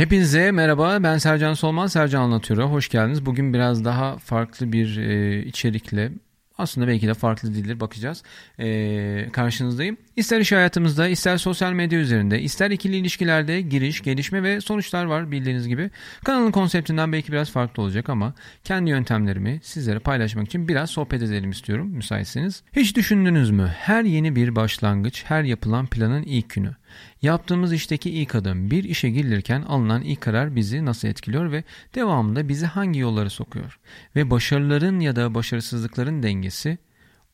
Hepinize merhaba ben Sercan Solman Sercan Anlatıyor'a hoş geldiniz. Bugün biraz daha farklı bir e, içerikle aslında belki de farklı dildir bakacağız. Ee, karşınızdayım. İster iş hayatımızda, ister sosyal medya üzerinde, ister ikili ilişkilerde giriş, gelişme ve sonuçlar var bildiğiniz gibi. Kanalın konseptinden belki biraz farklı olacak ama kendi yöntemlerimi sizlere paylaşmak için biraz sohbet edelim istiyorum müsaitseniz. Hiç düşündünüz mü? Her yeni bir başlangıç, her yapılan planın ilk günü. Yaptığımız işteki ilk adım, bir işe girilirken alınan ilk karar bizi nasıl etkiliyor ve devamında bizi hangi yollara sokuyor? Ve başarıların ya da başarısızlıkların dengesi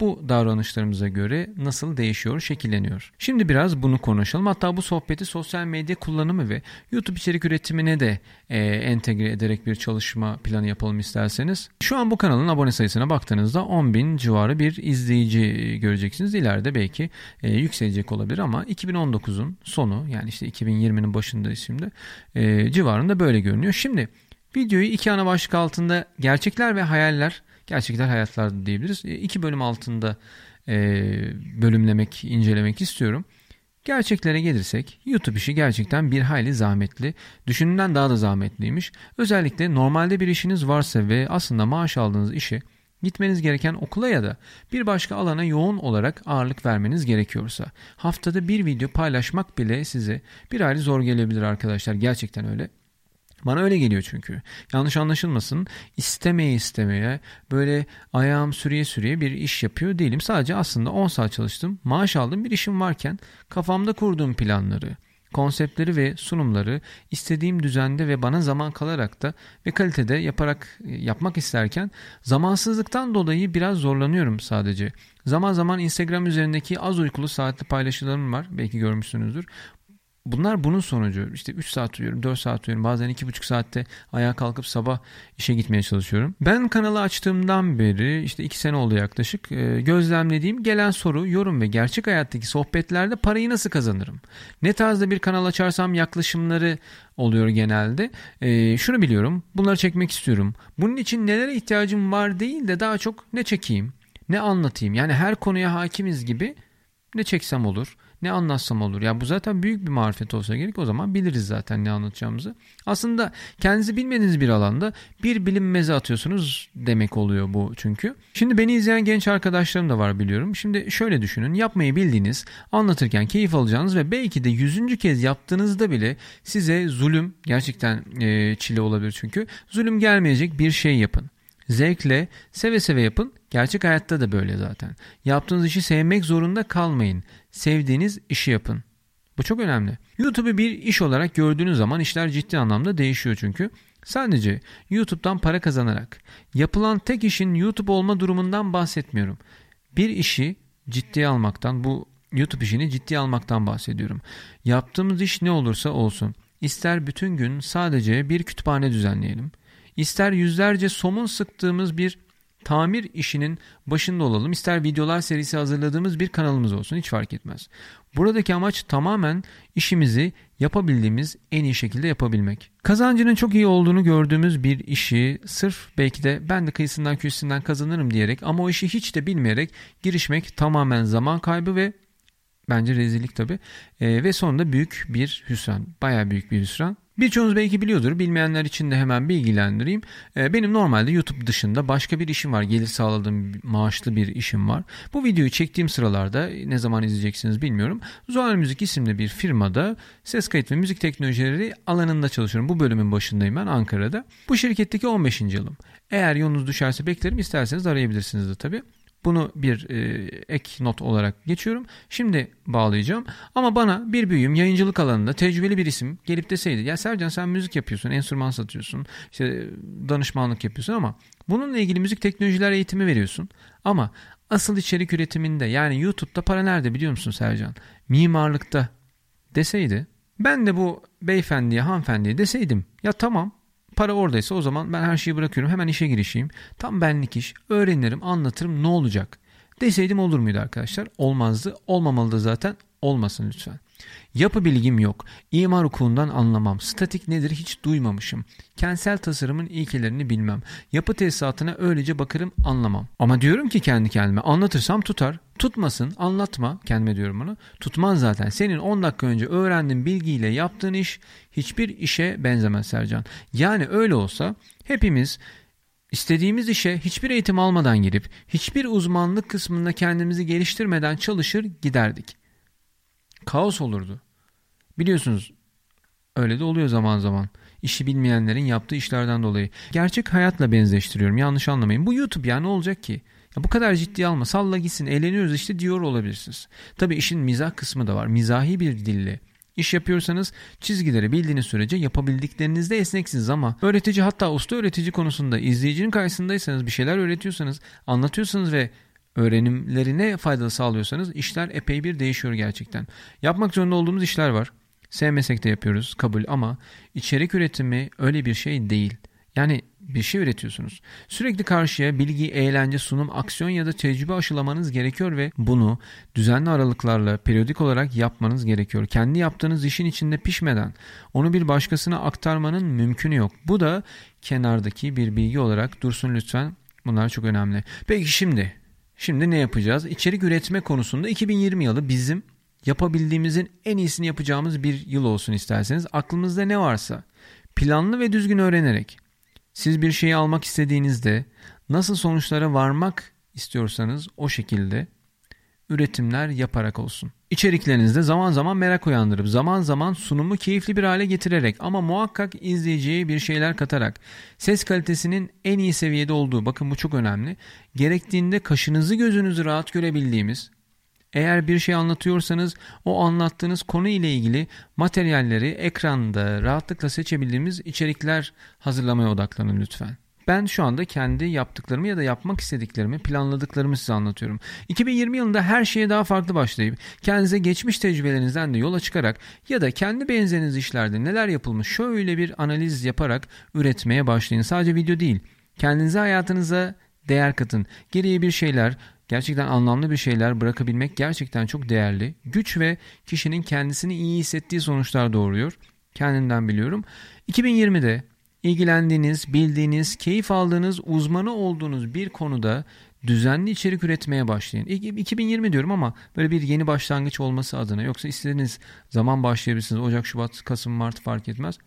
bu davranışlarımıza göre nasıl değişiyor, şekilleniyor. Şimdi biraz bunu konuşalım. Hatta bu sohbeti sosyal medya kullanımı ve YouTube içerik üretimine de e, entegre ederek bir çalışma planı yapalım isterseniz. Şu an bu kanalın abone sayısına baktığınızda 10 bin civarı bir izleyici göreceksiniz. İleride belki e, yükselecek olabilir ama 2019'un sonu yani işte 2020'nin başında şimdi e, civarında böyle görünüyor. Şimdi videoyu iki ana başlık altında gerçekler ve hayaller gerçekler hayatlarda diyebiliriz. E, iki bölüm altında e, bölümlemek, incelemek istiyorum. Gerçeklere gelirsek YouTube işi gerçekten bir hayli zahmetli. Düşünülen daha da zahmetliymiş. Özellikle normalde bir işiniz varsa ve aslında maaş aldığınız işi gitmeniz gereken okula ya da bir başka alana yoğun olarak ağırlık vermeniz gerekiyorsa haftada bir video paylaşmak bile size bir hayli zor gelebilir arkadaşlar. Gerçekten öyle. Bana öyle geliyor çünkü. Yanlış anlaşılmasın. İstemeye istemeye böyle ayağım sürüye sürüye bir iş yapıyor değilim. Sadece aslında 10 saat çalıştım. Maaş aldığım bir işim varken kafamda kurduğum planları, konseptleri ve sunumları istediğim düzende ve bana zaman kalarak da ve kalitede yaparak yapmak isterken zamansızlıktan dolayı biraz zorlanıyorum sadece. Zaman zaman Instagram üzerindeki az uykulu saatli paylaşılarım var. Belki görmüşsünüzdür. Bunlar bunun sonucu. İşte 3 saat uyuyorum, 4 saat uyuyorum. Bazen 2,5 saatte ayağa kalkıp sabah işe gitmeye çalışıyorum. Ben kanalı açtığımdan beri işte 2 sene oldu yaklaşık. E, gözlemlediğim gelen soru, yorum ve gerçek hayattaki sohbetlerde parayı nasıl kazanırım? Ne tarzda bir kanal açarsam yaklaşımları oluyor genelde. E, şunu biliyorum. Bunları çekmek istiyorum. Bunun için nelere ihtiyacım var değil de daha çok ne çekeyim, ne anlatayım. Yani her konuya hakimiz gibi ne çeksem olur ne anlatsam olur. Ya bu zaten büyük bir marifet olsa gerek o zaman biliriz zaten ne anlatacağımızı. Aslında kendinizi bilmediğiniz bir alanda bir bilinmeze atıyorsunuz demek oluyor bu çünkü. Şimdi beni izleyen genç arkadaşlarım da var biliyorum. Şimdi şöyle düşünün yapmayı bildiğiniz, anlatırken keyif alacağınız ve belki de yüzüncü kez yaptığınızda bile size zulüm gerçekten e, çile olabilir çünkü. Zulüm gelmeyecek bir şey yapın. Zevkle, seve seve yapın. Gerçek hayatta da böyle zaten. Yaptığınız işi sevmek zorunda kalmayın. Sevdiğiniz işi yapın. Bu çok önemli. YouTube'u bir iş olarak gördüğünüz zaman işler ciddi anlamda değişiyor çünkü. Sadece YouTube'dan para kazanarak yapılan tek işin YouTube olma durumundan bahsetmiyorum. Bir işi ciddiye almaktan, bu YouTube işini ciddiye almaktan bahsediyorum. Yaptığımız iş ne olursa olsun. İster bütün gün sadece bir kütüphane düzenleyelim. İster yüzlerce somun sıktığımız bir tamir işinin başında olalım, ister videolar serisi hazırladığımız bir kanalımız olsun hiç fark etmez. Buradaki amaç tamamen işimizi yapabildiğimiz en iyi şekilde yapabilmek. Kazancının çok iyi olduğunu gördüğümüz bir işi sırf belki de ben de kıyısından köşesinden kazanırım diyerek ama o işi hiç de bilmeyerek girişmek tamamen zaman kaybı ve bence rezillik tabi e, ve sonunda büyük bir hüsran. Baya büyük bir hüsran. Birçoğunuz belki biliyordur. Bilmeyenler için de hemen bilgilendireyim. Ee, benim normalde YouTube dışında başka bir işim var. Gelir sağladığım maaşlı bir işim var. Bu videoyu çektiğim sıralarda ne zaman izleyeceksiniz bilmiyorum. Zuhal Müzik isimli bir firmada ses kayıt ve müzik teknolojileri alanında çalışıyorum. Bu bölümün başındayım ben Ankara'da. Bu şirketteki 15. yılım. Eğer yolunuz düşerse beklerim. İsterseniz arayabilirsiniz de tabii. Bunu bir e, ek not olarak geçiyorum. Şimdi bağlayacağım. Ama bana bir büyüğüm yayıncılık alanında tecrübeli bir isim gelip deseydi ya Sercan sen müzik yapıyorsun, enstrüman satıyorsun, işte danışmanlık yapıyorsun ama bununla ilgili müzik teknolojiler eğitimi veriyorsun. Ama asıl içerik üretiminde yani YouTube'da para nerede biliyor musun Sercan? Mimarlıkta deseydi ben de bu beyefendiye hanımefendiye deseydim ya tamam Para oradaysa o zaman ben her şeyi bırakıyorum hemen işe girişeyim. Tam benlik iş öğrenirim anlatırım ne olacak deseydim olur muydu arkadaşlar? Olmazdı olmamalı da zaten olmasın lütfen. Yapı bilgim yok. İmar hukukundan anlamam. Statik nedir hiç duymamışım. Kentsel tasarımın ilkelerini bilmem. Yapı tesisatına öylece bakarım anlamam. Ama diyorum ki kendi kendime anlatırsam tutar. Tutmasın anlatma kendime diyorum bunu. Tutmaz zaten. Senin 10 dakika önce öğrendiğin bilgiyle yaptığın iş hiçbir işe benzemez Sercan. Yani öyle olsa hepimiz İstediğimiz işe hiçbir eğitim almadan girip hiçbir uzmanlık kısmında kendimizi geliştirmeden çalışır giderdik. Kaos olurdu. Biliyorsunuz öyle de oluyor zaman zaman. İşi bilmeyenlerin yaptığı işlerden dolayı. Gerçek hayatla benzeştiriyorum yanlış anlamayın. Bu YouTube ya ne olacak ki? Ya bu kadar ciddi alma salla gitsin eğleniyoruz işte diyor olabilirsiniz. Tabi işin mizah kısmı da var. Mizahi bir dille İş yapıyorsanız çizgileri bildiğiniz sürece yapabildiklerinizde esneksiniz ama öğretici hatta usta öğretici konusunda izleyicinin karşısındaysanız bir şeyler öğretiyorsanız anlatıyorsanız ve öğrenimlerine faydalı sağlıyorsanız işler epey bir değişiyor gerçekten. Yapmak zorunda olduğumuz işler var. Sevmesek de yapıyoruz kabul ama içerik üretimi öyle bir şey değil. Yani bir şey üretiyorsunuz. Sürekli karşıya bilgi, eğlence, sunum, aksiyon ya da tecrübe aşılamanız gerekiyor ve bunu düzenli aralıklarla periyodik olarak yapmanız gerekiyor. Kendi yaptığınız işin içinde pişmeden onu bir başkasına aktarmanın mümkünü yok. Bu da kenardaki bir bilgi olarak dursun lütfen. Bunlar çok önemli. Peki şimdi, şimdi ne yapacağız? İçerik üretme konusunda 2020 yılı bizim yapabildiğimizin en iyisini yapacağımız bir yıl olsun isterseniz. Aklımızda ne varsa planlı ve düzgün öğrenerek siz bir şeyi almak istediğinizde nasıl sonuçlara varmak istiyorsanız o şekilde üretimler yaparak olsun. İçeriklerinizde zaman zaman merak uyandırıp zaman zaman sunumu keyifli bir hale getirerek ama muhakkak izleyiciye bir şeyler katarak ses kalitesinin en iyi seviyede olduğu bakın bu çok önemli. Gerektiğinde kaşınızı gözünüzü rahat görebildiğimiz eğer bir şey anlatıyorsanız o anlattığınız konu ile ilgili materyalleri ekranda rahatlıkla seçebildiğimiz içerikler hazırlamaya odaklanın lütfen. Ben şu anda kendi yaptıklarımı ya da yapmak istediklerimi, planladıklarımı size anlatıyorum. 2020 yılında her şeye daha farklı başlayıp kendinize geçmiş tecrübelerinizden de yola çıkarak ya da kendi benzeriniz işlerde neler yapılmış şöyle bir analiz yaparak üretmeye başlayın. Sadece video değil. Kendinize hayatınıza değer katın. Geriye bir şeyler, gerçekten anlamlı bir şeyler bırakabilmek gerçekten çok değerli. Güç ve kişinin kendisini iyi hissettiği sonuçlar doğuruyor. Kendimden biliyorum. 2020'de ilgilendiğiniz, bildiğiniz, keyif aldığınız, uzmanı olduğunuz bir konuda düzenli içerik üretmeye başlayın. 2020 diyorum ama böyle bir yeni başlangıç olması adına yoksa istediğiniz zaman başlayabilirsiniz. Ocak, Şubat, Kasım, Mart fark etmez.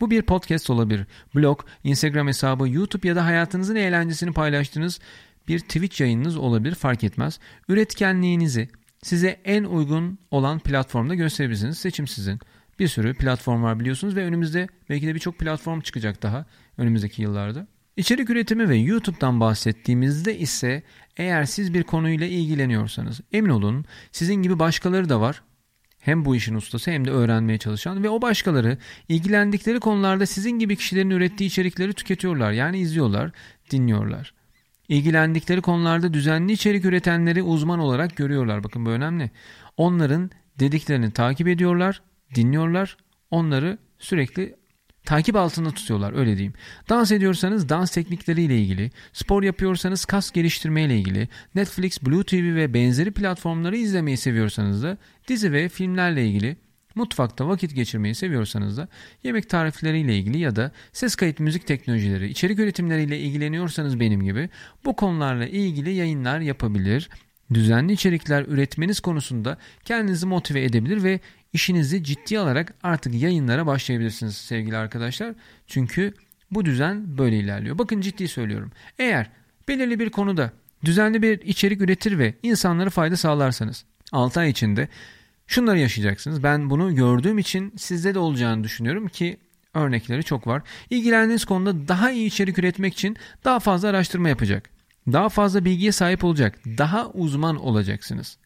Bu bir podcast olabilir. Blog, Instagram hesabı, YouTube ya da hayatınızın eğlencesini paylaştığınız bir Twitch yayınınız olabilir fark etmez. Üretkenliğinizi size en uygun olan platformda gösterebilirsiniz. Seçim sizin. Bir sürü platform var biliyorsunuz ve önümüzde belki de birçok platform çıkacak daha önümüzdeki yıllarda. İçerik üretimi ve YouTube'dan bahsettiğimizde ise eğer siz bir konuyla ilgileniyorsanız emin olun sizin gibi başkaları da var. Hem bu işin ustası hem de öğrenmeye çalışan ve o başkaları ilgilendikleri konularda sizin gibi kişilerin ürettiği içerikleri tüketiyorlar. Yani izliyorlar, dinliyorlar. İlgilendikleri konularda düzenli içerik üretenleri uzman olarak görüyorlar. Bakın bu önemli. Onların dediklerini takip ediyorlar, dinliyorlar. Onları sürekli takip altında tutuyorlar öyle diyeyim. Dans ediyorsanız dans teknikleriyle ilgili, spor yapıyorsanız kas geliştirme ile ilgili, Netflix, Blue TV ve benzeri platformları izlemeyi seviyorsanız da dizi ve filmlerle ilgili Mutfakta vakit geçirmeyi seviyorsanız da yemek tarifleriyle ilgili ya da ses kayıt müzik teknolojileri, içerik üretimleriyle ilgileniyorsanız benim gibi bu konularla ilgili yayınlar yapabilir, düzenli içerikler üretmeniz konusunda kendinizi motive edebilir ve işinizi ciddi alarak artık yayınlara başlayabilirsiniz sevgili arkadaşlar. Çünkü bu düzen böyle ilerliyor. Bakın ciddi söylüyorum. Eğer belirli bir konuda düzenli bir içerik üretir ve insanlara fayda sağlarsanız 6 ay içinde Şunları yaşayacaksınız. Ben bunu gördüğüm için sizde de olacağını düşünüyorum ki örnekleri çok var. İlgilendiğiniz konuda daha iyi içerik üretmek için daha fazla araştırma yapacak. Daha fazla bilgiye sahip olacak. Daha uzman olacaksınız.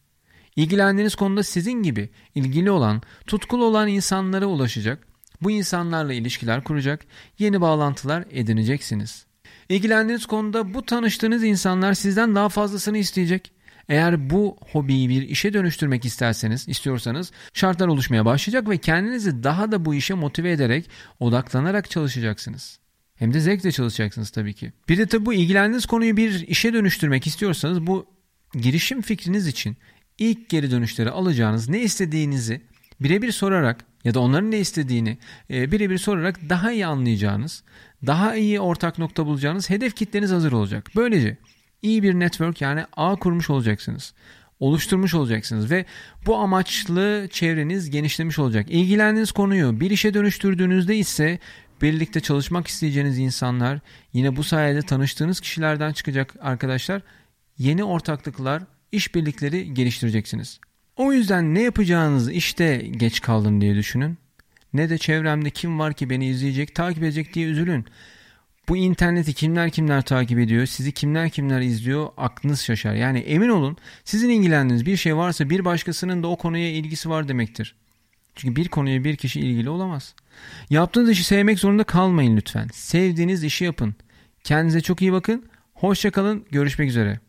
İlgilendiğiniz konuda sizin gibi ilgili olan, tutkulu olan insanlara ulaşacak. Bu insanlarla ilişkiler kuracak, yeni bağlantılar edineceksiniz. İlgilendiğiniz konuda bu tanıştığınız insanlar sizden daha fazlasını isteyecek. Eğer bu hobiyi bir işe dönüştürmek isterseniz, istiyorsanız şartlar oluşmaya başlayacak ve kendinizi daha da bu işe motive ederek, odaklanarak çalışacaksınız. Hem de zevkle çalışacaksınız tabii ki. Bir de tabii bu ilgilendiğiniz konuyu bir işe dönüştürmek istiyorsanız bu girişim fikriniz için ilk geri dönüşleri alacağınız ne istediğinizi birebir sorarak ya da onların ne istediğini e, birebir sorarak daha iyi anlayacağınız, daha iyi ortak nokta bulacağınız hedef kitleniz hazır olacak. Böylece iyi bir network yani ağ kurmuş olacaksınız. Oluşturmuş olacaksınız ve bu amaçlı çevreniz genişlemiş olacak. İlgilendiğiniz konuyu bir işe dönüştürdüğünüzde ise birlikte çalışmak isteyeceğiniz insanlar yine bu sayede tanıştığınız kişilerden çıkacak arkadaşlar. Yeni ortaklıklar, işbirlikleri geliştireceksiniz. O yüzden ne yapacağınız işte geç kaldım diye düşünün. Ne de çevremde kim var ki beni izleyecek, takip edecek diye üzülün. Bu interneti kimler kimler takip ediyor, sizi kimler kimler izliyor aklınız şaşar. Yani emin olun sizin ilgilendiğiniz bir şey varsa bir başkasının da o konuya ilgisi var demektir. Çünkü bir konuya bir kişi ilgili olamaz. Yaptığınız işi sevmek zorunda kalmayın lütfen. Sevdiğiniz işi yapın. Kendinize çok iyi bakın. Hoşçakalın. Görüşmek üzere.